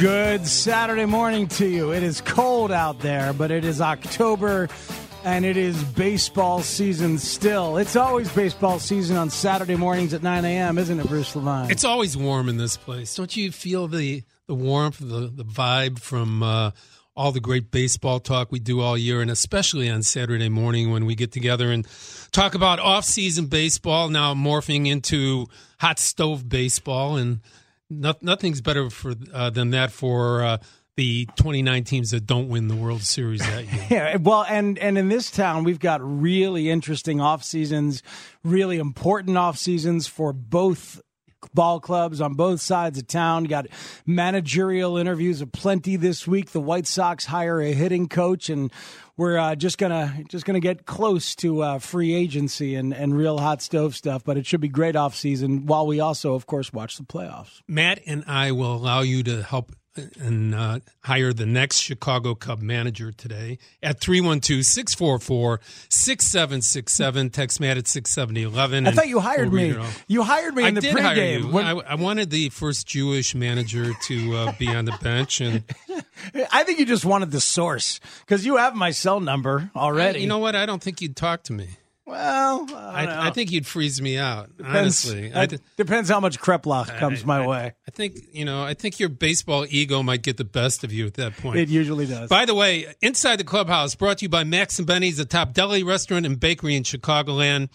Good Saturday morning to you. It is cold out there, but it is October and it is baseball season still. It's always baseball season on Saturday mornings at 9 a.m., isn't it, Bruce Levine? It's always warm in this place. Don't you feel the, the warmth, the, the vibe from uh, all the great baseball talk we do all year, and especially on Saturday morning when we get together and talk about off-season baseball now morphing into hot stove baseball and – no, nothing's better for uh, than that for uh, the 29 teams that don't win the World Series that year. yeah, well, and and in this town, we've got really interesting off seasons, really important off seasons for both ball clubs on both sides of town. Got managerial interviews aplenty this week. The White Sox hire a hitting coach, and we're uh, just gonna just gonna get close to uh, free agency and, and real hot stove stuff. But it should be great off season. While we also, of course, watch the playoffs. Matt and I will allow you to help and uh, hire the next Chicago Cub manager today at 312 644 6767. Text Matt at 67011. I thought you hired we'll me. You hired me I in the did pregame. hire you. When- I, I wanted the first Jewish manager to uh, be on the bench. And I think you just wanted the source because you have my cell number already. you know what? I don't think you'd talk to me. Well, I. I, I think you'd freeze me out, Depends- honestly. I, depends how much Kreplach comes my way. I think, you know, I think your baseball ego might get the best of you at that point. It usually does. By the way, Inside the Clubhouse brought to you by Max and Benny's, the top deli restaurant and bakery in Chicagoland.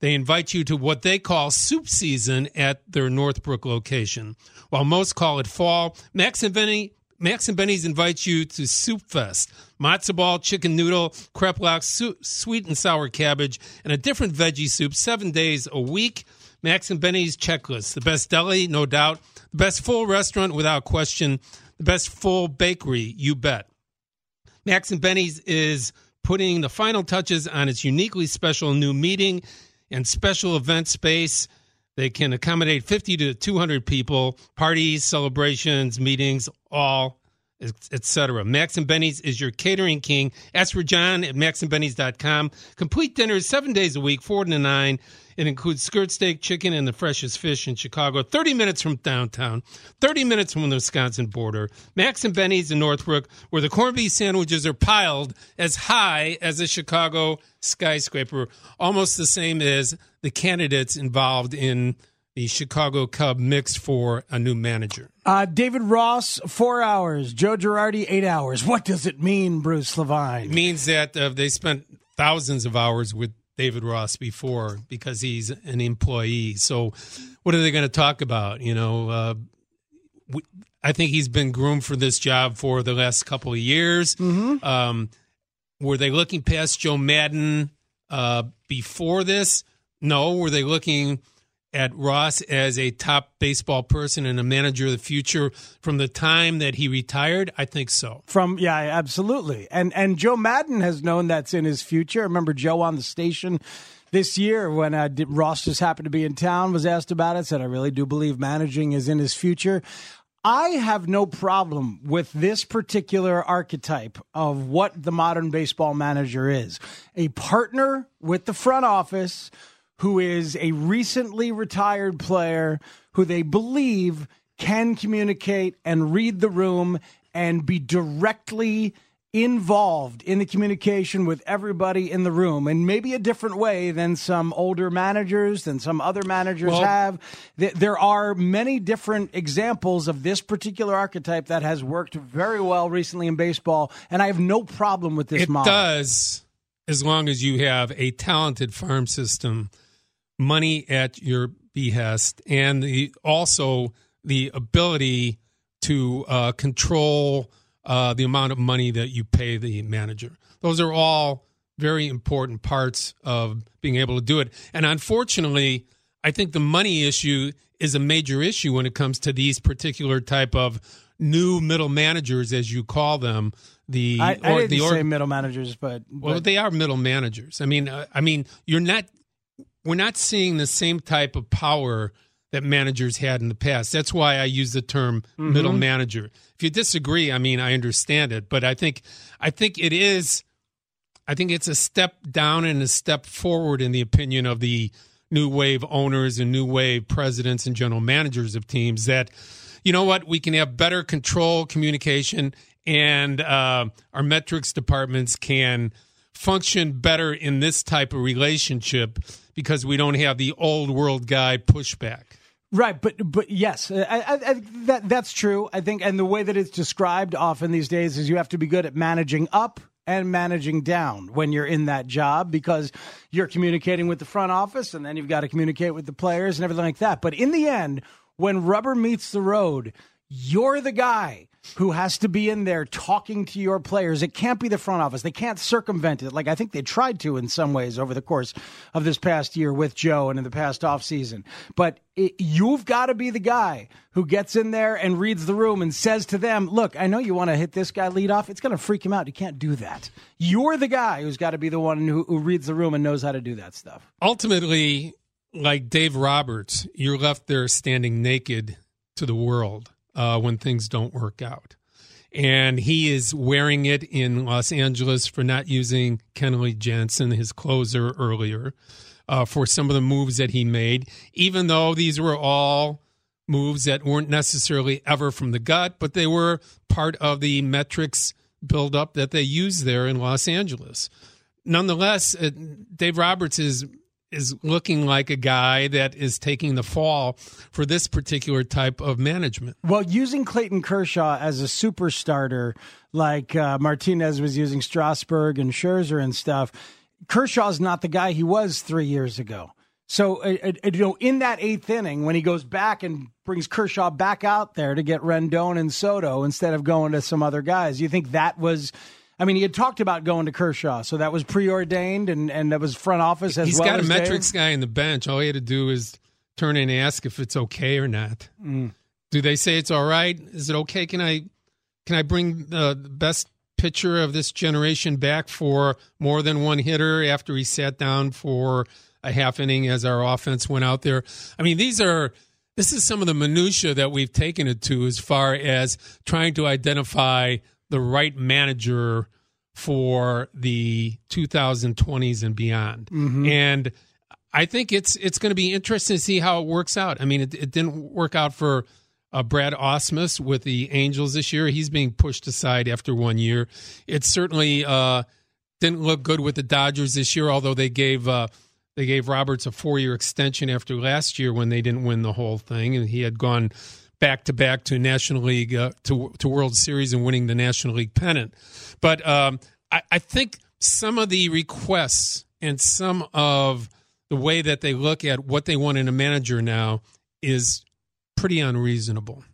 They invite you to what they call soup season at their Northbrook location. While most call it fall, Max and Benny Max and Benny's invites you to Soup Fest. Matzo ball, chicken noodle, kreplach, su- sweet and sour cabbage, and a different veggie soup seven days a week. Max and Benny's checklist. The best deli, no doubt. The best full restaurant, without question. The best full bakery, you bet. Max and Benny's is putting the final touches on its uniquely special new meeting and special event space. They can accommodate 50 to 200 people, parties, celebrations, meetings, all, etc. Max and Benny's is your catering king. Ask for John at maxandbennys.com. Complete dinners seven days a week, four to nine. It includes skirt steak, chicken, and the freshest fish in Chicago. 30 minutes from downtown, 30 minutes from the Wisconsin border. Max and Benny's in Northbrook, where the corned beef sandwiches are piled as high as a Chicago skyscraper, almost the same as the candidates involved in the Chicago Cub mix for a new manager. Uh, David Ross, four hours. Joe Girardi, eight hours. What does it mean, Bruce Levine? It means that uh, they spent thousands of hours with David Ross before because he's an employee. So, what are they going to talk about? You know, uh, we, I think he's been groomed for this job for the last couple of years. Mm-hmm. Um, were they looking past Joe Maddon uh, before this? No. Were they looking at Ross as a top baseball person and a manager of the future from the time that he retired? I think so. From yeah, absolutely. And and Joe Maddon has known that's in his future. I remember Joe on the station this year when uh, Ross just happened to be in town was asked about it. Said I really do believe managing is in his future. I have no problem with this particular archetype of what the modern baseball manager is a partner with the front office who is a recently retired player who they believe can communicate and read the room and be directly involved in the communication with everybody in the room and maybe a different way than some older managers than some other managers Well- have. There are many different examples of this particular archetype that has worked very well recently in baseball and i have no problem with this it model. does as long as you have a talented farm system, money at your behest, and the also the ability to uh, control uh, the amount of money that you pay the manager. Those are all very important parts of being able to do it. And unfortunately, I think the money issue is a major issue when it comes to these particular type of new middle managers, as you call them. The i, I or didn't the say middle managers but, well, they are middle managers. I mean, uh, I mean, you're not. We're not seeing the same type of power that managers had in the past. That's why I use the term Mm-hmm. middle manager. If you disagree, I mean, I understand it, but I think, I think it is. I think it's a step down and a step forward in the opinion of the new wave owners and new wave presidents and general managers of teams that you know what we can have better control communication and uh, our metrics departments can function better in this type of relationship because we don't have the old world guy pushback Right, but but yes, uh, I, I, I, that that's true. I think, and the way that it's described often these days is you have to be good at managing up and managing down when you're in that job because you're communicating with the front office and then you've got to communicate with the players and everything like that. But in the end, when rubber meets the road, you're the guy who has to be in there talking to your players. It can't be the front office. They can't circumvent it. Like I think they tried to in some ways over the course of this past year with Joe and in the past offseason. But it, you've got to be the guy who gets in there and reads the room and says to them, look, I know you want to hit this guy lead off. It's going to freak him out. You can't do that. You're the guy who's got to be the one who, who reads the room and knows how to do that stuff. ultimately, like Dave Roberts, you're left there standing naked to the world uh, when things don't work out. And he is wearing it in Los Angeles for not using Kenley Jansen, his closer, earlier, uh, for some of the moves that he made, even though these were all moves that weren't necessarily ever from the gut, but they were part of the metrics buildup that they used there in Los Angeles. Nonetheless, uh, Dave Roberts is is looking like a guy that is taking the fall for this particular type of management. Well, using Clayton Kershaw as a super starter, like uh, Martinez was using Strasburg and Scherzer and stuff, Kershaw's not the guy he was three years ago. So, uh, uh, you know, in that eighth inning, when he goes back and brings Kershaw back out there to get Rendon and Soto instead of going to some other guys, you think that was. I mean, he had talked about going to Kershaw, so that was preordained, and, and that was front office as He's well. He's got a as Dave? metrics guy in the bench. All he had to do is turn in and ask if it's okay or not. Mm. Do they say it's all right? Is it okay? Can I can I bring the best pitcher of this generation back for more than one hitter after he sat down for a half inning as our offense went out there? I mean, these are this is some of the minutia that we've taken it to as far as trying to identify the right manager for the 2020s and beyond. And I think it's it's going to be interesting to see how it works out. I mean, it, it didn't work out for uh, Brad Ausmus with the Angels this year. He's being pushed aside after one year. It certainly uh, didn't look good with the Dodgers this year, although they gave uh, they gave Roberts a four year extension after last year when they didn't win the whole thing, and he had gone back to back to National League uh, to to World Series and winning the National League pennant. But um, I, I think some of the requests and some of the way that they look at what they want in a manager now is pretty unreasonable.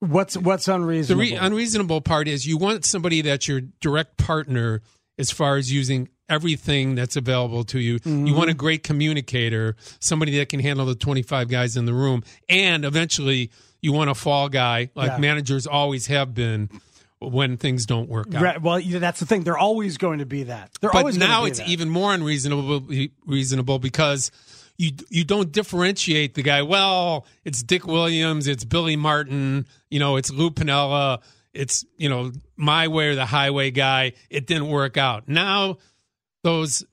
What's what's The unreasonable? re- unreasonable part is you want somebody that's your direct partner as far as using everything that's available to you. You want a great communicator, somebody that can handle the 25 guys in the room, and eventually you want a fall guy like Yeah. managers always have been when things don't work out. Right, well, that's the thing. They're always going to be that. They're but always now be it's that. even more unreasonable reasonable because you you don't differentiate the guy. Well, it's Dick Williams, it's Billy Martin, you know, it's Lou Piniella, it's you know my way or the highway guy. It didn't work out. Now those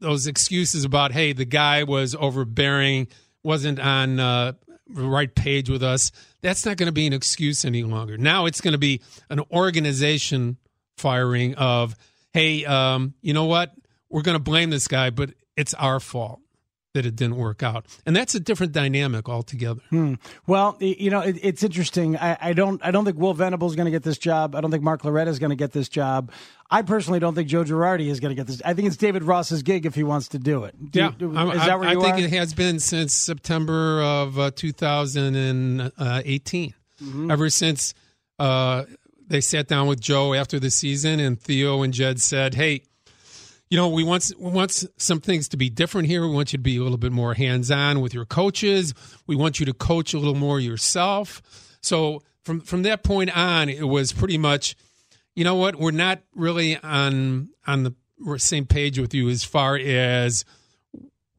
those excuses about hey the guy was overbearing, wasn't on uh, the right page with us. That's not going to be an excuse any longer. Now it's going to be an organization firing of, hey, um, you know what? We're going to blame this guy, but it's our fault that it didn't work out, and that's a different dynamic altogether. Hmm. Well, you know, it, it's interesting. I, I, don't, I don't think Will Venables is going to get this job. I don't think Mark Loretta is going to get this job. I personally don't think Joe Girardi is going to get this. I think it's David Ross's gig if he wants to do it. Do yeah, you, is that where you are? I, I think it has been since September of uh, 2018. Mm-hmm. Ever since uh, they sat down with Joe after the season, and Theo and Jed said, "Hey." You know, we want we want some things to be different here. We want you to be a little bit more hands on with your coaches. We want you to coach a little more yourself. So from from that point on, it was pretty much, you know what, we're not really on on the same page with you as far as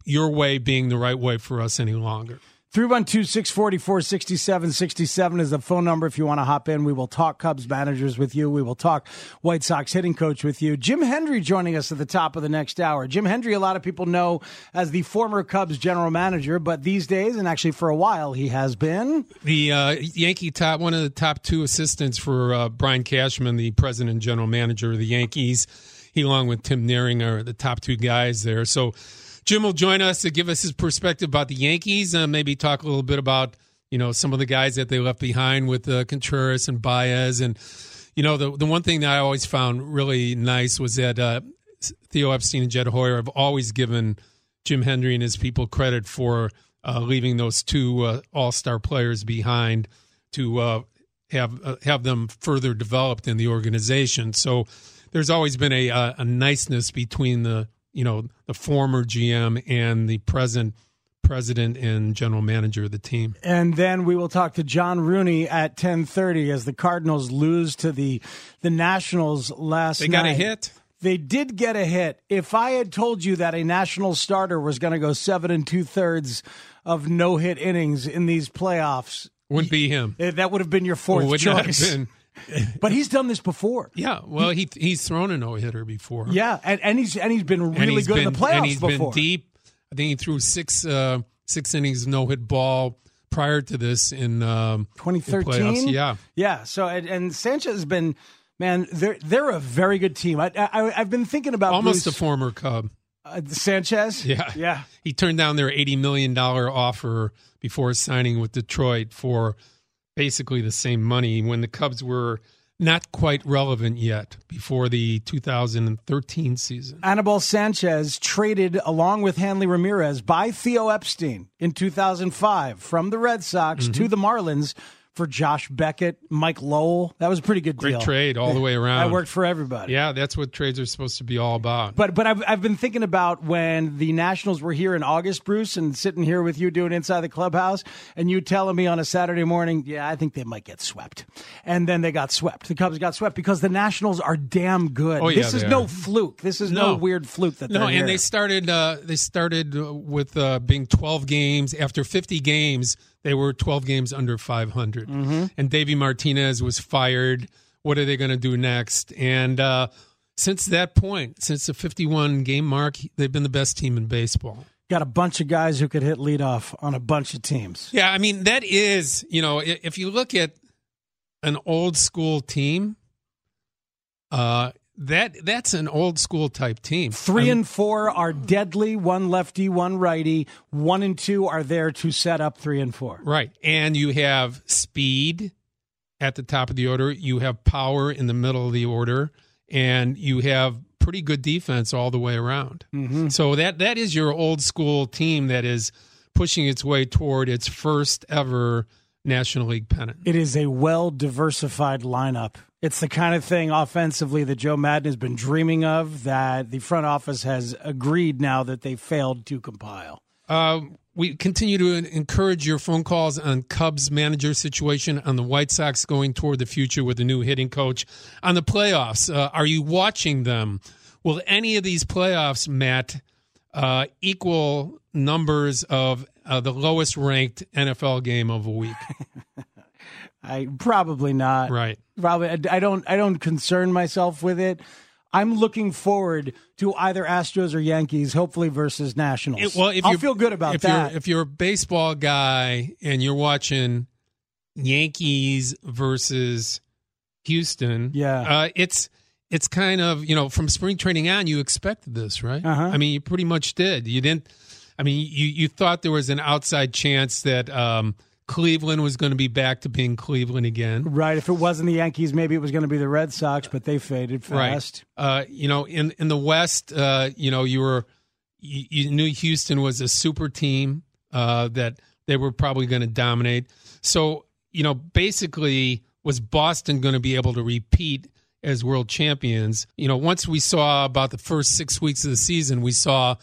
your way being the right way for us any longer. 312 644 6767 is the phone number if you want to hop in. We will talk Cubs managers with you. We will talk White Sox hitting coach with you. Jim Hendry joining us at the top of the next hour. Jim Hendry, a lot of people know as the former Cubs general manager, but these days, and actually for a while, he has been the uh, Yankee top, one of the top two assistants for uh, Brian Cashman, the president and general manager of the Yankees. He, along with Tim Naehring, are the top two guys there. So, Jim will join us to give us his perspective about the Yankees, uh, maybe talk a little bit about you know some of the guys that they left behind with uh, Contreras and Baez, and you know the the one thing that I always found really nice was that uh, Theo Epstein and Jed Hoyer have always given Jim Hendry and his people credit for uh, leaving those two uh, All Star players behind to uh, have have them further developed in the organization. So there's always been a a niceness between the you know the former GM and the present president and general manager of the team. And then we will talk to John Rooney at 10:30 as the Cardinals lose to the the Nationals last they night. They got a hit. They did get a hit. If I had told you that a national starter was going to go seven and two thirds of no hit innings in these playoffs, wouldn't be him. Eh, that would have been your fourth choice but he's done this before. Yeah, well, he he's thrown a no hitter before. Yeah, and, and he's and he's been really he's good been, in the playoffs and he's before. been deep. I think he threw six uh, six innings no hit ball prior to this in um, 2013. Yeah, yeah. So and, and, Sanchez has been man. They're they're a very good team. I, I have been thinking about almost Bruce, a former Cub. Uh, Sanchez. Yeah, yeah. He turned down their eighty million dollar offer before signing with Detroit for basically the same money when the Cubs were not quite relevant yet before the 2013 season. Anibal Sanchez traded along with Hanley Ramirez by Theo Epstein in 2005 from the Red Sox mm-hmm. to the Marlins for Josh Beckett, Mike Lowell. That was a pretty good Great deal. trade all the way around. I worked for everybody. Yeah, that's what trades are supposed to be all about. But but I've I've been thinking about when the Nationals were here in August, Bruce, and sitting here with you doing inside the clubhouse, and you telling me on a Saturday morning, yeah, I think they might get swept, and then they got swept. The Cubs got swept because the Nationals are damn good. Oh, yeah, this is no fluke. This is no, no weird fluke that no. and here. they started uh, they started with uh, being 12 games after 50 games they were 12 games under 500. Mm-hmm. And Davey Martinez was fired. What are they going to do next? And uh, since that point, since the 51 game mark, they've been the best team in baseball. Got a bunch of guys who could hit leadoff on a bunch of teams. Yeah, I mean, that is, you know, if you look at an old school team, uh, that that's an old school type team. 3 I'm, and four are deadly. One lefty, one righty. One and two are there to set up three and four. Right, and you have speed at the top of the order. You have power in the middle of the order, and you have pretty good defense all the way around. Mm-hmm. So that that is your old school team that is pushing its way toward its first ever National League pennant. It is a well diversified lineup it's the kind of thing offensively that Joe Maddon has been dreaming of that the front office has agreed now that they failed to compile. Uh, we continue to encourage your phone calls on Cubs manager situation, on the White Sox going toward the future with a new hitting coach, on the playoffs. Uh, are you watching them? Will any of these playoffs, Matt, uh, equal numbers of uh, the lowest ranked NFL game of a week? I probably not. Right. Probably I don't I don't concern myself with it. I'm looking forward to either Astros or Yankees, hopefully versus Nationals. It, well, if I'll feel good about if that. You're, if you're a baseball guy and you're watching Yankees versus Houston, yeah, uh, it's it's kind of you know from spring training on, you expected this, right? Uh-huh. I mean, you pretty much did. You didn't. I mean, you you thought there was an outside chance that um, Cleveland was going to be back to being Cleveland again. Right. If it wasn't the Yankees, maybe it was going to be the Red Sox, but they faded fast. Right. Uh, you know, in in the West, uh, you know, you were you, you knew Houston was a super team uh, that they were probably going to dominate. So you know, basically, was Boston going to be able to repeat as world champions? You know, once we saw about the first six weeks of the season, we saw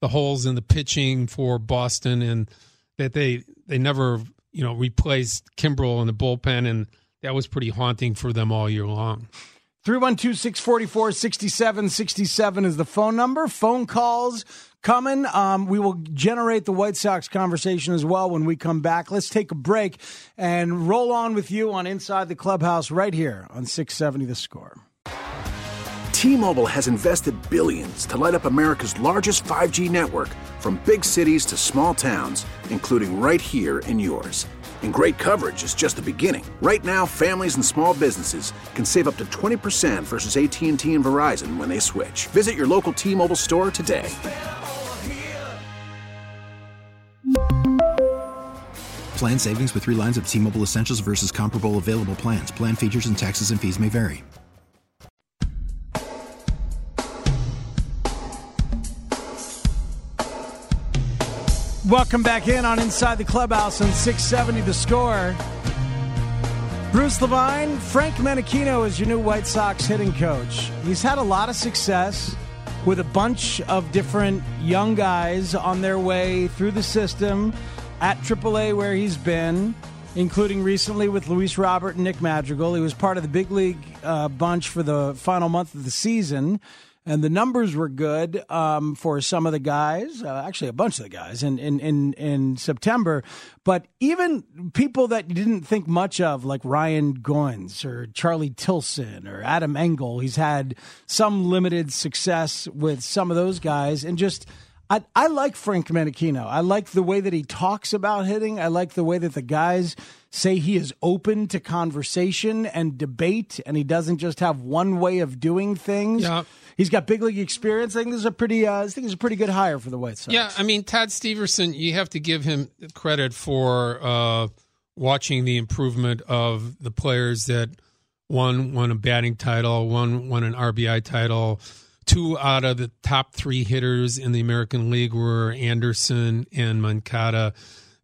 the holes in the pitching for Boston and that they they never you know replaced Kimbrel in the bullpen and that was pretty haunting for them all year long. 312 644 6767 is the phone number. Phone calls coming. Um, we will generate the White Sox conversation as well when we come back. Let's take a break and roll on with you on Inside the Clubhouse right here on 670 The Score. T-Mobile has invested billions to light up America's largest 5G network from big cities to small towns, including right here in yours. And great coverage is just the beginning. Right now, families and small businesses can save up to 20% versus AT&T and Verizon when they switch. Visit your local T-Mobile store today. Plan savings with three lines of T Mobile Essentials versus comparable available plans. Plan features and taxes and fees may vary. Welcome back in on Inside the Clubhouse on 670 The Score. Bruce Levine, Frank Menechino is your new White Sox hitting coach. He's had a lot of success with a bunch of different young guys on their way through the system at AAA where he's been, including recently with Luis Robert and Nick Madrigal. He was part of the big league uh, bunch for the final month of the season and the numbers were good um, for some of the guys, uh, actually a bunch of the guys in, in, in, in, September. But even people that you didn't think much of, like Ryan Goins or Charlie Tilson or Adam Engel, he's had some limited success with some of those guys. And just, I, I like Frank Menechino. I like the way that he talks about hitting. I like the way that the guys say he is open to conversation and debate, and he doesn't just have one way of doing things. Yeah. He's got big league experience. I think this is a pretty. Uh, I think this is a pretty good hire for the White Sox. Yeah, I mean Todd Steverson, you have to give him credit for uh, watching the improvement of the players that one won a batting title, one won an RBI title. Two out of the top three hitters in the American League were Anderson and Moncada.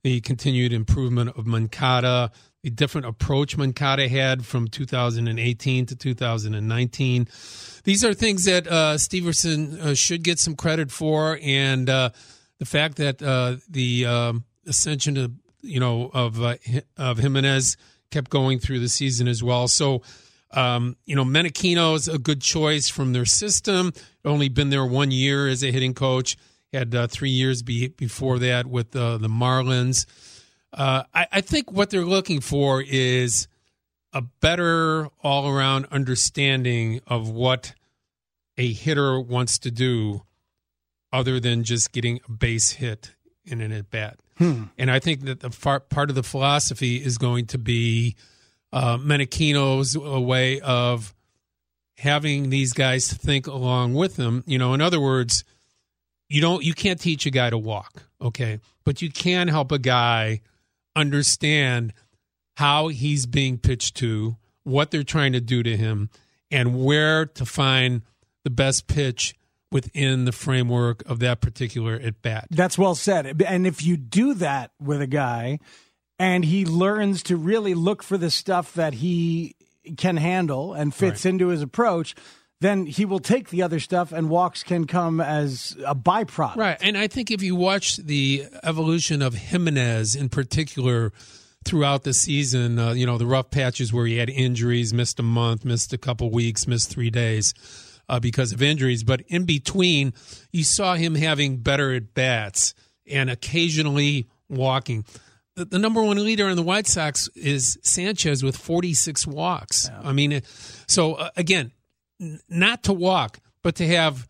The continued improvement of Moncada, the different approach Moncada had from 2018 to 2019 these are things that uh, Steverson uh, should get some credit for, and uh, the fact that uh, the um, ascension of you know of uh, of Jimenez kept going through the season as well. So. Um, you know, Menechino is a good choice from their system. Only been there one year as a hitting coach. Had uh, three years be, before that with the Marlins. I, I think what they're looking for is a better all around understanding of what a hitter wants to do other than just getting a base hit in an at bat. Hmm. And I think that the far, part of the philosophy is going to be uh, Menechino's a way of having these guys think along with them. You know, in other words, you don't you can't teach a guy to walk, okay, but you can help a guy understand how he's being pitched to, what they're trying to do to him, and where to find the best pitch within the framework of that particular at bat. That's well said. And if you do that with a guy and he learns to really look for the stuff that he can handle and fits right. into his approach, then he will take the other stuff and walks can come as a byproduct. Right. And I think if you watch the evolution of Jimenez in particular throughout the season, uh, you know, the rough patches where he had injuries, missed a month, missed a couple weeks, missed three days uh, because of injuries. But in between, you saw him having better at bats and occasionally walking. The, the, number one leader in the White Sox is Sanchez with 46 walks. Yeah. I mean, so uh, again, n- not to walk, but to have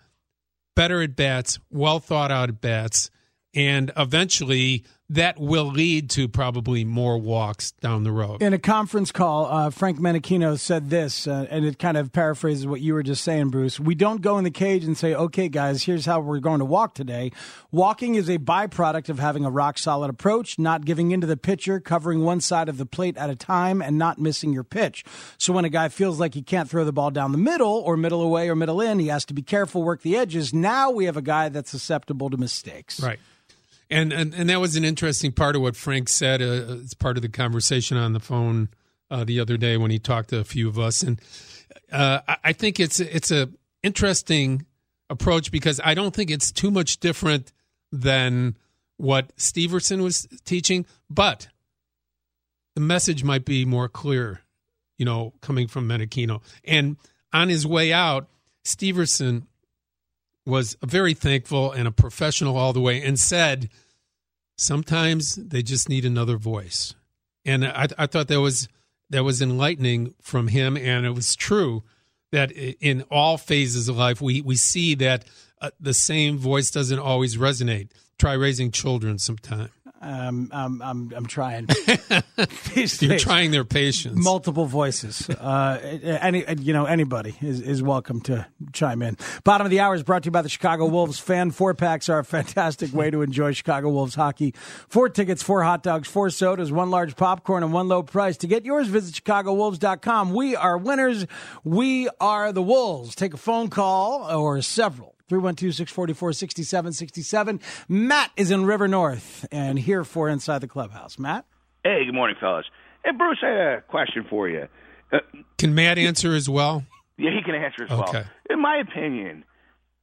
better at bats, well thought out at bats, and eventually that will lead to probably more walks down the road. In a conference call, uh, Frank Menechino said this, uh, and it kind of paraphrases what you were just saying, Bruce. We don't go in the cage and say, okay, guys, here's how we're going to walk today. Walking is a byproduct of having a rock solid approach, not giving into the pitcher, covering one side of the plate at a time, and not missing your pitch. So when a guy feels like he can't throw the ball down the middle, or middle away, or middle in, he has to be careful, work the edges. Now we have a guy that's susceptible to mistakes. Right. And, and and that was an interesting part of what Frank said uh, as part of the conversation on the phone uh, the other day when he talked to a few of us. And uh, I think it's it's a interesting approach because I don't think it's too much different than what Steverson was teaching, but the message might be more clear, you know, coming from Menechino. And on his way out, Steverson was very thankful and a professional all the way and said – sometimes they just need another voice. And I, I thought that was that was enlightening from him, and it was true that in all phases of life we we see that uh, the same voice doesn't always resonate. Try raising children sometime. Um, I'm, I'm, I'm trying. You're trying their patience. Multiple voices. Uh, any, you know, anybody is, is welcome to chime in. Bottom of the hour is brought to you by the Chicago Wolves. Fan four packs are a fantastic way to enjoy Chicago Wolves hockey. Four tickets, four hot dogs, four sodas, one large popcorn, and one low price. To get yours, visit ChicagoWolves.com. We are winners. We are the Wolves. Take a phone call or several 312 644 6767. Matt is in River North and here for Inside the Clubhouse. Matt? Hey, good morning, fellas. Hey, Bruce, I had a question for you. Uh, Can Matt answer as well? Yeah, he can answer as okay. well. In my opinion,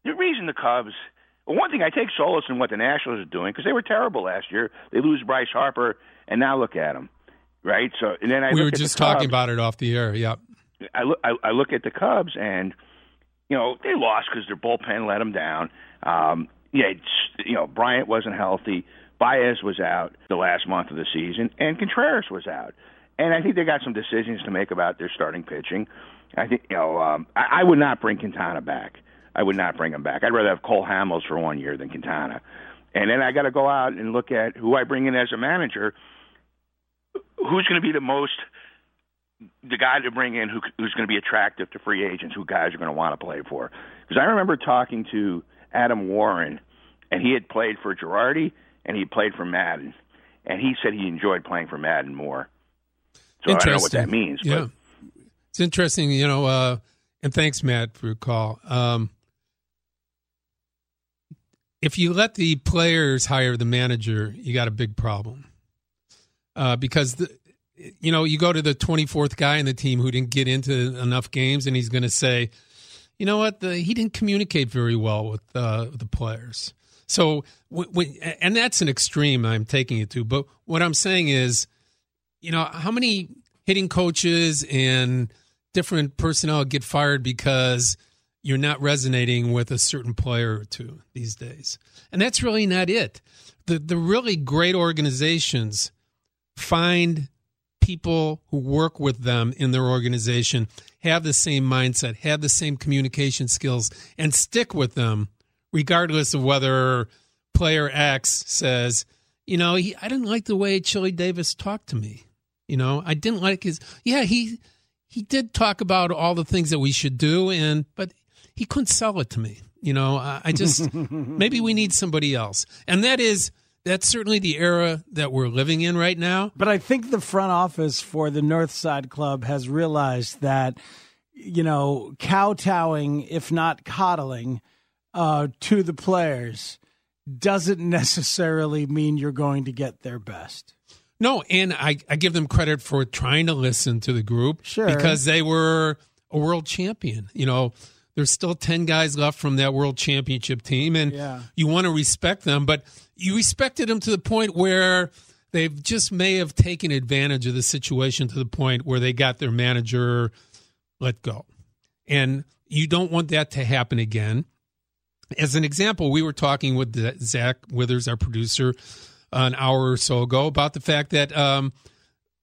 the reason the Cubs. Well, one thing I take solace in what the Nationals are doing because they were terrible last year. They lose Bryce Harper, and now look at them, right? So, and then I we were just talking about it off the air. Yep. I look. I, I look at the Cubs, and you know, they lost because their bullpen let them down. Um, yeah, you know, Bryant wasn't healthy. Baez was out the last month of the season, and Contreras was out. And I think they got some decisions to make about their starting pitching. I think, you know, um, I, I would not bring Quintana back. I would not bring him back. I'd rather have Cole Hamels for one year than Quintana. And then I got to go out and look at who I bring in as a manager. Who's going to be the most the guy to bring in who, who's going to be attractive to free agents, who guys are going to want to play for. Because I remember talking to Adam Warren, and he had played for Girardi and he played for Maddon, and he said he enjoyed playing for Maddon more. So I don't know what that means. Yeah, but. it's interesting, you know. Uh, and thanks, Matt, for your call. Um, if you let the players hire the manager, you got a big problem. Uh, because the, you know, you go to the 24th guy in the team who didn't get into enough games, and he's going to say, you know what, the, he didn't communicate very well with uh, the players. So, and that's an extreme I'm taking it to. But what I'm saying is, you know, how many hitting coaches and different personnel get fired because you're not resonating with a certain player or two these days? And that's really not it. The the really great organizations find people who work with them in their organization have the same mindset, have the same communication skills, and stick with them, regardless of whether player X says, you know, he, I didn't like the way Chili Davis talked to me. You know, I didn't like his. Yeah, he he did talk about all the things that we should do, and but he couldn't sell it to me. You know, I, I just maybe we need somebody else, and that is that's certainly the era that we're living in right now. But I think the front office for the North Side Club has realized that, you know, kowtowing, if not coddling, uh, to the players doesn't necessarily mean you're going to get their best. No, and I, I give them credit for trying to listen to the group. Sure. Because they were a world champion. You know, there's still 10 guys left from that world championship team, and yeah. you want to respect them. But you respected them to the point where they just may have taken advantage of the situation to the point where they got their manager let go. And you don't want that to happen again. As an example, we were talking with Zach Withers, our producer, an hour or so ago about the fact that um,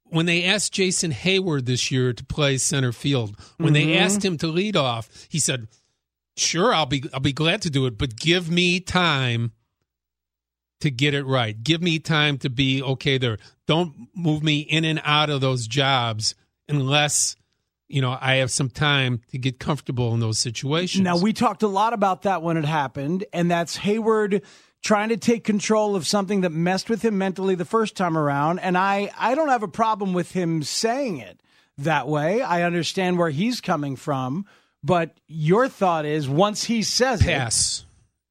when they asked Jason Heyward this year to play center field, when mm-hmm. they asked him to lead off, he said, "Sure, I'll be I'll be glad to do it, but give me time to get it right. Give me time to be okay there. Don't move me in and out of those jobs unless you know I have some time to get comfortable in those situations. Now we talked a lot about that when it happened, and that's Heyward trying to take control of something that messed with him mentally the first time around. And I I don't have a problem with him saying it that way. I understand where he's coming from, but your thought is once he says pass.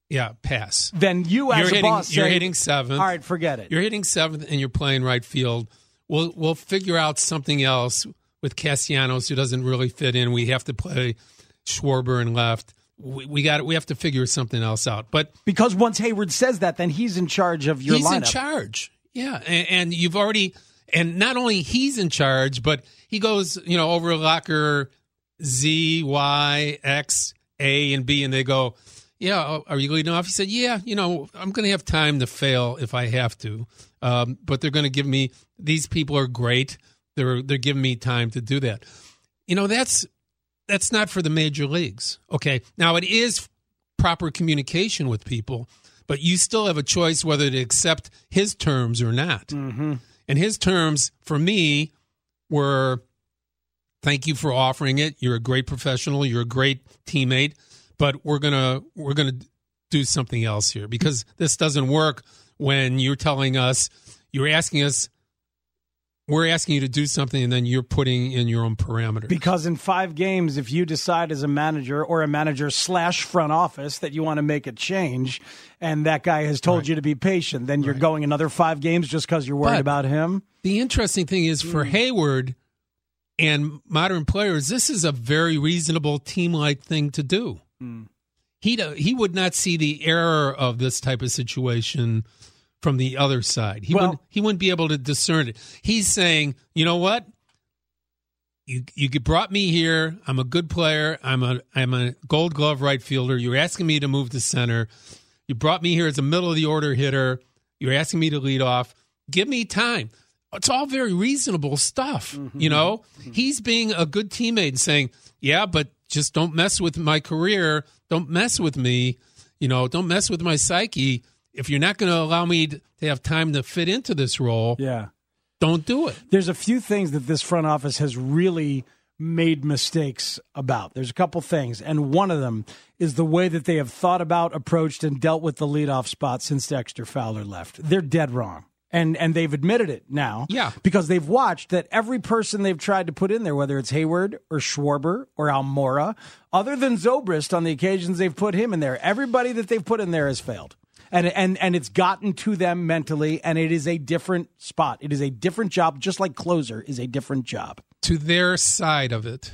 it, yeah, pass. Then you as you're a hitting, boss, you're hitting seventh. All right, forget it. You're hitting seventh, and you're playing right field. We'll we'll figure out something else with Castellanos who doesn't really fit in. We have to play Schwarber in left. We, we got we have to figure something else out. But because once Heyward says that, then he's in charge of your he's lineup. in charge. Yeah, and, and you've already and not only he's in charge, but he goes you know over locker Z Y X A and B, and they go yeah, are you leading off? He said, yeah, you know, I'm going to have time to fail if I have to, um, but they're going to give me. These people are great. They're they're giving me time to do that. You know, that's that's not for the major leagues. Okay, now it is proper communication with people, but you still have a choice whether to accept his terms or not. Mm-hmm. And his terms for me were, thank you for offering it. You're a great professional. You're a great teammate but we're gonna we're gonna do something else here because this doesn't work when you're telling us you're asking us we're asking you to do something and then you're putting in your own parameters. Because in five games if you decide as a manager or a manager slash front office that you want to make a change and that guy has told Right. you to be patient then you're Right. going another five games just because you're worried But- about him? the interesting thing is for hmm. heyward and modern players this is a very reasonable team like thing to do. Hmm. He do- he would not see the error of this type of situation from the other side. He Well- wouldn't he wouldn't be able to discern it. He's saying, you know what? You you brought me here. I'm a good player. I'm a I'm a Gold Glove right fielder. You're asking me to move to center. You brought me here as a middle of the order hitter. You're asking me to lead off. Give me time. It's all very reasonable stuff. Mm-hmm. You know, mm-hmm. he's being a good teammate and saying, "Yeah, but just don't mess with my career. Don't mess with me. You know, don't mess with my psyche. If you're not going to allow me to have time to fit into this role, yeah don't do it." there's a few things that this front office has really made mistakes about. There's a couple things, and one of them is the way that they have thought about, approached, and dealt with the leadoff spot since Dexter Fowler left. They're dead wrong. And and they've admitted it now. Yeah. Because they've watched that every person they've tried to put in there, whether it's Heyward or Schwarber or Almora, other than Zobrist on the occasions they've put him in there, everybody that they've put in there has failed. And, and and it's gotten to them mentally, and it is a different spot. It is a different job, just like closer is a different job. to their side of it,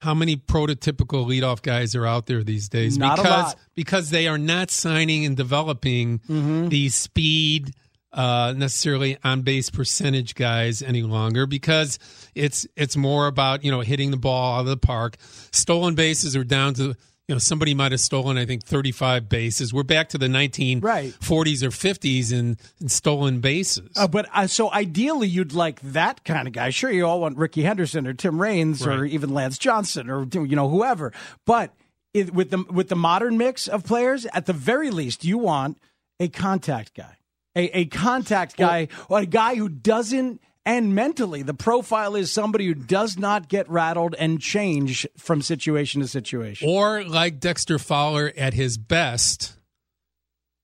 how many prototypical leadoff guys are out there these days? Not because. Mm-hmm. because they are not signing and developing the speed uh, necessarily on base percentage guys any longer because it's it's more about you know hitting the ball out of the park. Stolen bases are down to you know somebody might have stolen I think 35 bases. We're back to the 1940s Right. or 50s in, in stolen bases. Uh, but uh, so ideally, you'd like that kind of guy. Sure, you all want Rickey Henderson or Tim Raines or even Lance Johnson or you know whoever. But it, with the with the modern mix of players, at the very least, you want a contact guy, a, a contact guy, or a guy who doesn't. And mentally, the profile is somebody who does not get rattled and change from situation to situation. or like Dexter Fowler at his best,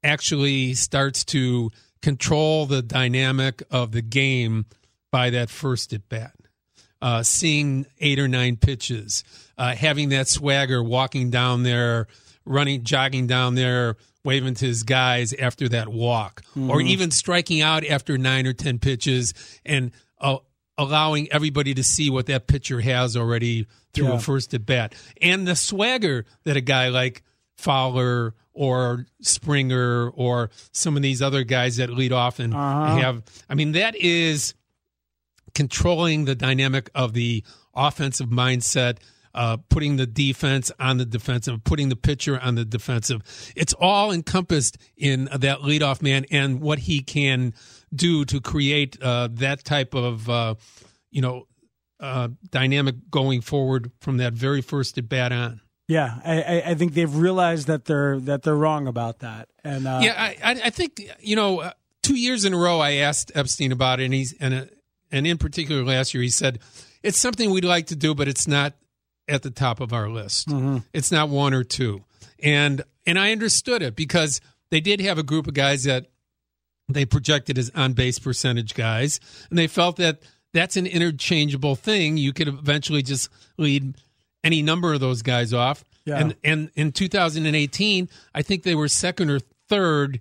actually starts to control the dynamic of the game by that first at bat. Uh, seeing eight or nine pitches, uh, having that swagger, walking down there, running, jogging down there, waving to his guys after that walk, or even striking out after nine or ten pitches and uh, allowing everybody to see what that pitcher has already through Yeah. a first at bat, and the swagger that a guy like Fowler or Springer or some of these other guys that lead off and have. I mean, that is controlling the dynamic of the offensive mindset, uh, putting the defense on the defensive, putting the pitcher on the defensive. It's all encompassed in that leadoff man and what he can do to create uh, that type of, uh, you know, uh, dynamic going forward from that very first at bat on. Yeah, I, I, think they've realized that they're that they're wrong about that. And uh, yeah, I, I I think you know, uh, two years in a row, I asked Epstein about it, and he's and and in particular last year, he said it's something we'd like to do, but it's not at the top of our list. Mm-hmm. It's not one or two, and and I understood it because they did have a group of guys that they projected as on base percentage guys, and they felt that that's an interchangeable thing. You could eventually just lead any number of those guys off. Yeah. And and in 2018, I think they were second or third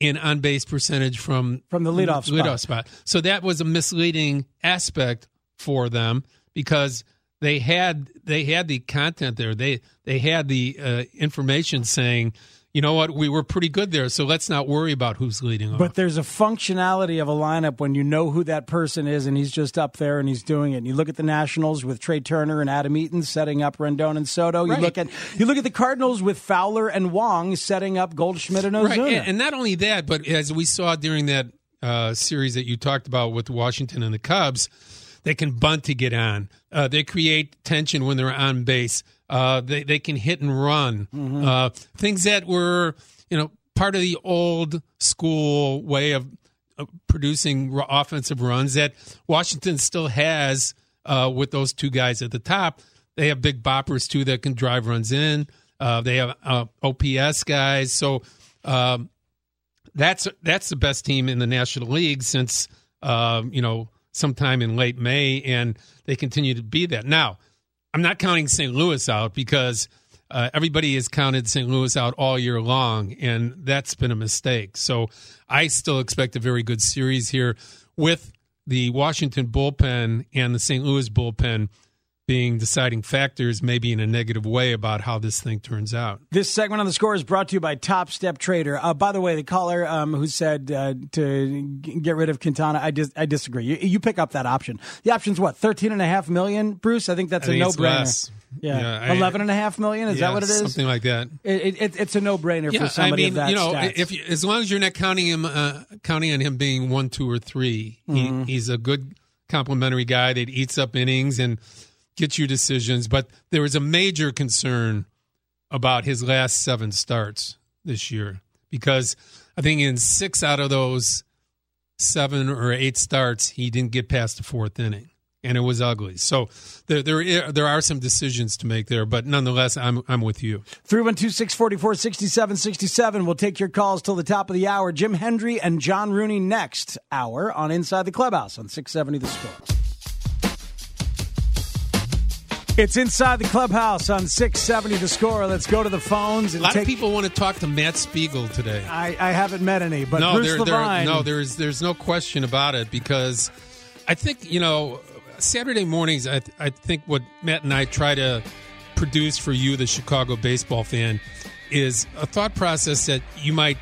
in on base percentage from From the leadoff spot. leadoff spot. So that was a misleading aspect for them because they had they had the content there. They they had the uh, information saying, you know what, we were pretty good there. So let's not worry about who's leading off. But there's a functionality of a lineup when you know who that person is and he's just up there and he's doing it. And you look at the Nationals with Trea Turner and Adam Eaton setting up Rendon and Soto. You Right. look at you look at the Cardinals with Fowler and Wong setting up Goldschmidt and Ozuna. Right, and, and not only that, but as we saw during that uh, series that you talked about with Washington and the Cubs, they can bunt to get on. Uh, they create tension when they're on base. Uh, they they can hit and run. Uh, things that were you know part of the old school way of, producing r- offensive runs that Washington still has uh, with those two guys at the top. They have big boppers too that can drive runs in. Uh, they have uh, OPS guys. So um, that's that's the best team in the National League since um, you know sometime in late May, and they continue to be that. Now, I'm not counting St. Louis out because uh, everybody has counted St. Louis out all year long, and that's been a mistake. So I still expect a very good series here with the Washington bullpen and the St. Louis bullpen being deciding factors, maybe in a negative way about how this thing turns out. This segment on the score is brought to you by Top Step Trader. Uh, by the way, the caller um, who said uh, to get rid of Quintana, I dis- I disagree. You, you pick up that option. The option's what thirteen and a half million, Bruce. I think that's I a no brainer. Yeah, Yeah, I- eleven and a half million. Is Yeah, that what it is? Something like that. It, it, it's a no brainer Yeah, for somebody I mean, of that you know, stats. if you, as long as you're not counting him, uh, counting on him being one, two, or 3 Mm-hmm. he, he's a good complimentary guy that eats up innings and gets you decisions. But there was a major concern about his last seven starts this year because I think in six out of those seven or eight starts, he didn't get past the fourth inning. And it was ugly. So there, there, there are some decisions to make there, but nonetheless, I'm, I'm with you. 312 644 6767. We'll take your calls till the top of the hour. Jim Hendry and John Rooney next hour on Inside the Clubhouse on 670 The Score. It's Inside the Clubhouse on 670 The Score. Let's go to the phones A lot take. of people want to talk to Matt Spiegel today. I, I haven't met any, but no, Bruce there, there, Levine. no, there's there's no question about it because I think you know Saturday mornings. I I think what Matt and I try to produce for you, the Chicago baseball fan, is a thought process that you might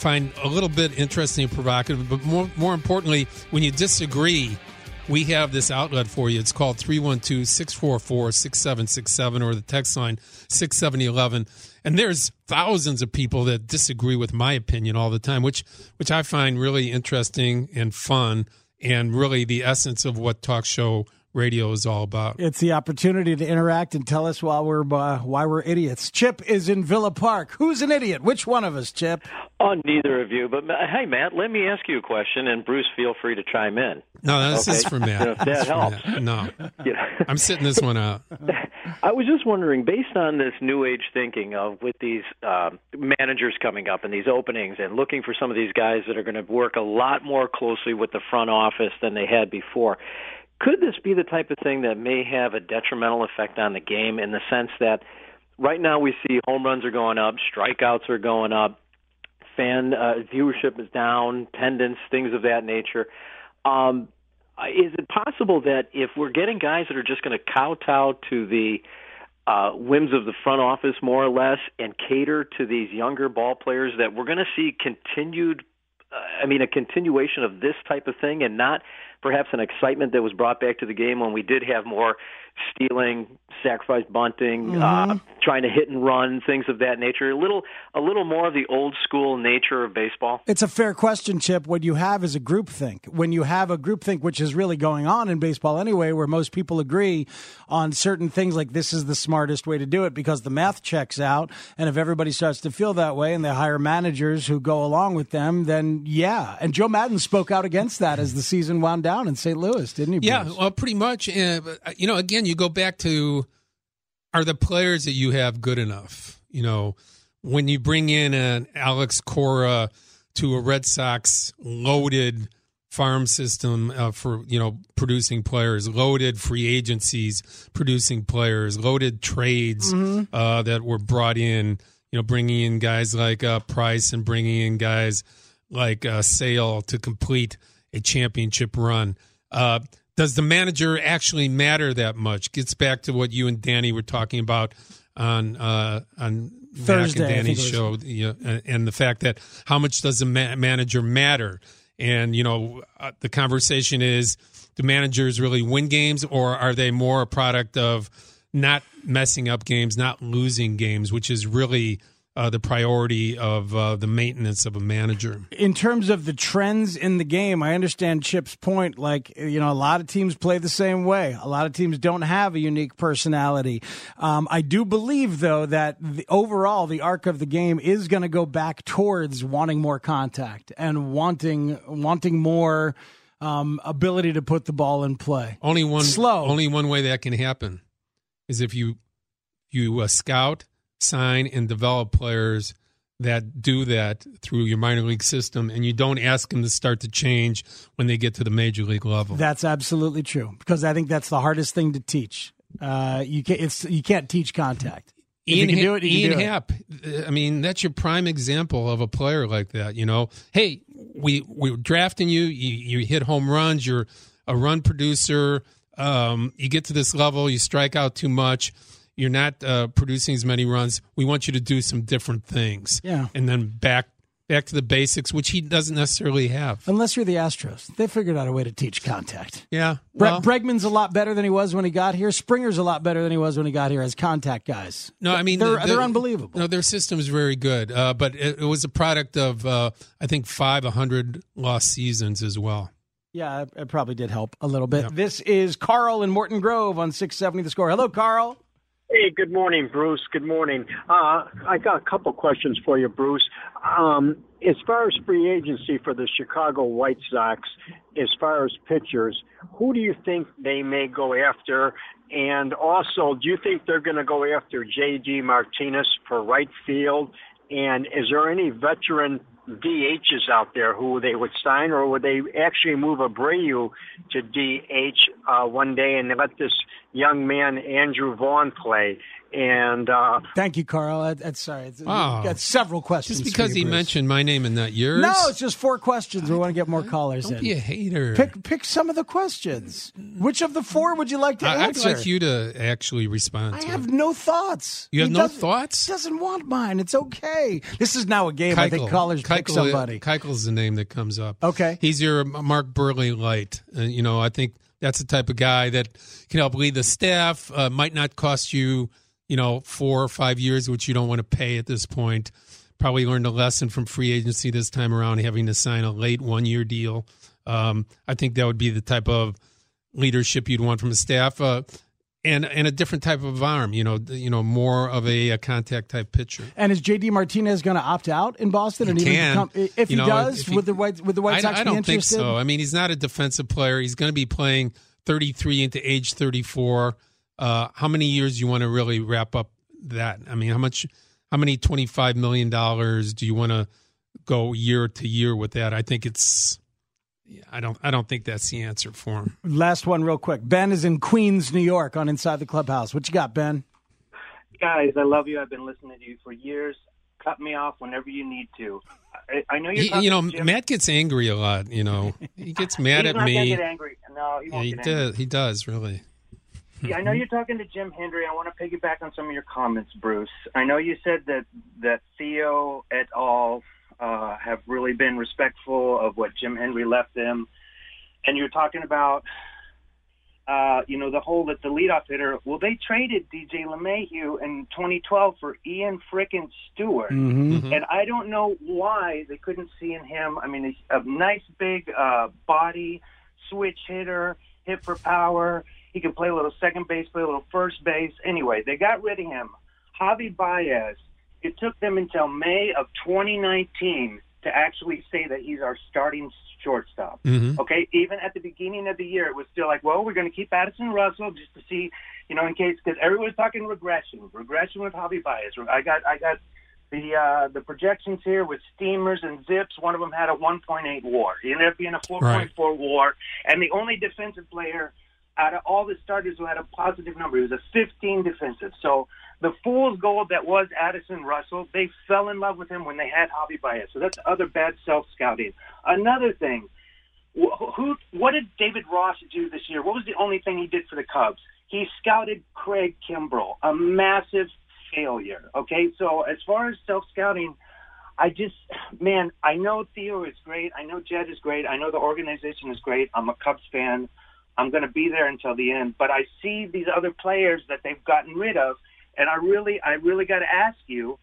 find a little bit interesting and provocative, but more more importantly, when you disagree. We have this outlet for you. It's called 312 644 6767 or the text line 67011. And there's thousands of people that disagree with my opinion all the time, which which I find really interesting and fun and really the essence of what talk show radio is all about. It's the opportunity to interact and tell us why we're uh, why we're idiots. Chip is in Villa Park. Who's an idiot? Which one of us, Chip? On neither of you, but hey, Matt, let me ask you a question, and Bruce, feel free to chime in. No, this Okay. is for Matt. If that This helps. Matt. No, You I'm sitting this one out. I was just wondering, based on this new age thinking of with these um, managers coming up and these openings, and looking for some of these guys that are going to work a lot more closely with the front office than they had before. Could this be the type of thing that may have a detrimental effect on the game in the sense that right now we see home runs are going up, strikeouts are going up, fan uh, viewership is down, attendance, things of that nature. Um, is it possible that if we're getting guys that are just going to kowtow to the uh, whims of the front office more or less and cater to these younger ball players, that we're going to see continued I mean, a continuation of this type of thing, and not perhaps an excitement that was brought back to the game when we did have more stealing, sacrifice bunting, Mm-hmm. uh, trying to hit and run, things of that nature. A little, a little more of the old school nature of baseball. It's a fair question, Chip. What you have is a groupthink. When you have a groupthink, which is really going on in baseball anyway, where most people agree on certain things like this is the smartest way to do it because the math checks out. And if everybody starts to feel that way and they hire managers who go along with them, then yeah. And Joe Maddon spoke out against that as the season wound down in St. Louis, didn't he? Yeah, well, pretty much. Uh, you know, again, you go back to are the players that you have good enough? You know, when you bring in an Alex Cora to a Red Sox loaded farm system uh, for you know producing players, loaded free agencies producing players, loaded trades uh, that were brought in. You know, bringing in guys like uh, Price and bringing in guys like uh, Sale to complete a championship run. Does the manager actually matter that much? Gets back to what you and Danny were talking about on uh, on Thursday, I and Danny's show, you know, and- and the fact that how much does the ma- manager matter? And you know, uh, the conversation is: do managers really win games, or are they more a product of not messing up games, not losing games, which is really uh, the priority of uh, the maintenance of a manager? in terms of the trends in the game, I understand Chip's point. Like, you know, a lot of teams play the same way. A lot of teams don't have a unique personality. Um, I do believe, though, that the, overall the arc of the game is going to go back towards wanting more contact and wanting wanting more um, ability to put the ball in play. Only one Slow. Only one way that can happen is if you you uh, scout, sign, and develop players that do that through your minor league system, and you don't ask them to start to change when they get to the major league level. That's absolutely true because I think that's the hardest thing to teach. Uh, you can't. It's you can't teach contact. If Ian, you can do it, you Ian. Happ. I mean, that's your prime example of a player like that. You know, hey, we we're drafting you. You, you hit home runs. You're a run producer. Um, you get to this level, you strike out too much. You're not uh, producing as many runs. We want you to do some different things. Yeah. and then back back to the basics, which he doesn't necessarily have. Unless you're the Astros, they figured out a way to teach contact. Yeah, well, Bregman's a lot better than he was when he got here. Springer's a lot better than he was when he got here as contact guys. No, I mean they're, the- they're unbelievable. No, their system is very good, uh, but it, it was a product of uh, I think five hundred lost seasons as well. Yeah, it, probably did help a little bit. This is Carl in Morton Grove on 670 The Score. Hello, Carl. Hey, good morning, Bruce. Good morning. Uh, I got a couple questions for you, Bruce. Um, as far as free agency for the Chicago White Sox, as far as pitchers, who do you think they may go after? And also, do you think they're going to go after J.D. Martinez for right field? And is there any veteran DHs out there who they would sign, or would they actually move Abreu to DH uh, one day and let this young man Andrew Vaughn play? And uh, Thank you, Carl. That, that's sorry. It's, Oh. Got several questions. Just for because you, he Bruce. mentioned my name and not yours. No, it's just four questions. We want to get more callers don't in. be a hater. Pick pick some of the questions. Which of the four would you like to I, I'd like you to actually respond. I to have it. no thoughts. You have He no thoughts? He doesn't want mine. It's okay. This is now a game. I think callers pick Keuchel- somebody. Keuchel's the name that comes up. Okay. He's your Mark Buehrle light. Uh, you know, I think that's the type of guy that can help lead the staff. Uh, might not cost you, you know, four or five years, which you don't want to pay at this point. Probably learned a lesson from free agency this time around, having to sign a late one year deal. Um, I think that would be the type of leadership you'd want from a staff. Uh, and, and a different type of arm, you know, you know, more of a, a contact type pitcher. And is JD Martinez going to opt out in Boston? He and even can. become, if You he know, does, if he- would the White would the White I, Sox I be don't think so. I mean, he's not a defensive player. He's going to be playing 33 into age 34. Uh, how many years do you want to really wrap up that? I mean, how much? How many 25 million dollars do you want to go year to year with that? I think it's. I don't. I don't think that's the answer for him. Last one, real quick. Ben is in Queens, New York, on Inside the Clubhouse. What you got, Ben? Guys, I love you. I've been listening to you for years. Cut me off whenever you need to. I, I know you're He- you know, Jim. Matt gets angry a lot. You know, he gets mad He's at not gonna me. get angry. No, he Yeah, won't he get angry. does. He does really. Yeah, I know you're talking to Jim Hendry. I want to piggyback on some of your comments, Bruce. I know you said that that Theo et al. uh, have really been respectful of what Jim Hendry left them. And you're talking about, uh, you know, the whole that the leadoff hitter. Well, they traded DJ LeMahieu in 2012 for Ian frickin' Stewart, Mhm. and I don't know why they couldn't see in him. I mean, he's a nice big uh, body, switch hitter, hit for power. He can play a little second base, play a little first base. Anyway, they got rid of him. Javi Baez. It took them until May of 2019 to actually say that he's our starting shortstop. Mhm. Okay, even at the beginning of the year, it was still like, well, we're going to keep Addison Russell just to see, you know, in case because everyone's talking regression, regression with Javi Baez. I got, I got the uh, the projections here with Steamers and ZiPS. One of them had a 1.8 WAR. He ended up being a 4.4 WAR, and the only defensive player out of all the starters who had a positive number. He was a 15 defensive. So the fool's gold that was Addison Russell, they fell in love with him when they had Javi Baez. So that's other bad self scouting. Another thing, wh- who, what did David Ross do this year? What was the only thing he did for the Cubs? He scouted Craig Kimbrel, a massive failure. Okay, so as far as self scouting, I just, man, I know Theo is great. I know Jed is great. I know the organization is great. I'm a Cubs fan. I'm going to be there until the end. But I see these other players that they've gotten rid of, and I really, I really got to ask you,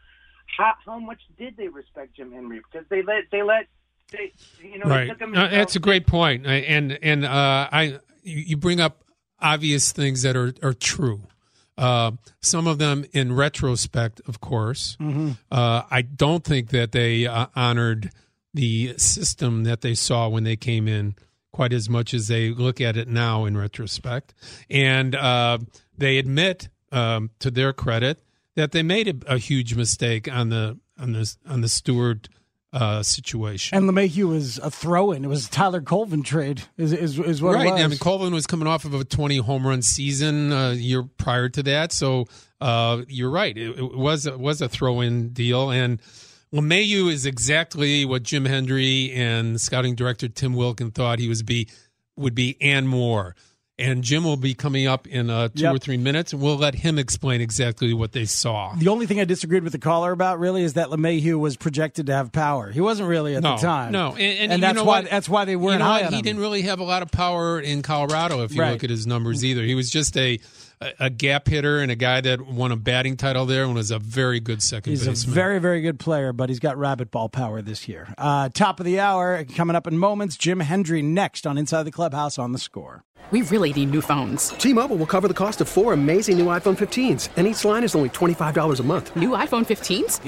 how how much did they respect Jim Hendry? Because they let they let they you know they right. took him. Uh, that's a great point. And and uh, I you you bring up obvious things that are are true. Uh, some of them in retrospect, of course. Mhm. Uh, I don't think that they uh, honored the system that they saw when they came in quite as much as they look at it now in retrospect. And uh, they admit, um, to their credit, that they made a, a huge mistake on the on the on the Stewart uh, situation. And LeMahieu was a throw-in. It was a Tyler Colvin trade. Is is, is what right. it was. I mean, Colvin was coming off of a 20 home run season a year prior to that. So uh, you're right. It, it was it was a throw in deal. And LeMahieu is exactly what Jim Hendry and scouting director Tim Wilken thought he was be would be and more. And Jim will be coming up in uh, two Yep. or three minutes, and we'll let him explain exactly what they saw. The only thing I disagreed with the caller about really is that LeMahieu was projected to have power. He wasn't really at no, the time. No, and, and, you that's know why what? that's why they weren't know high He him. didn't really have a lot of power in Colorado if you Right. look at his numbers either. He was just a a, a gap hitter and a guy that won a batting title there and was a very good second He's baseman. a very, very good player, but he's got rabbit ball power this year. Uh, top of the hour, coming up in moments. Jim Hendry next on Inside the Clubhouse on the score. We really need new phones. T-Mobile will cover the cost of four amazing new iPhone 15s, and each line is only $25 a month. New iPhone 15s?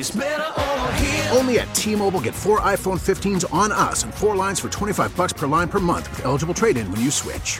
Only at T-Mobile get four iPhone 15s on us and four lines for 25 bucks per line per month with eligible trade-in when you switch.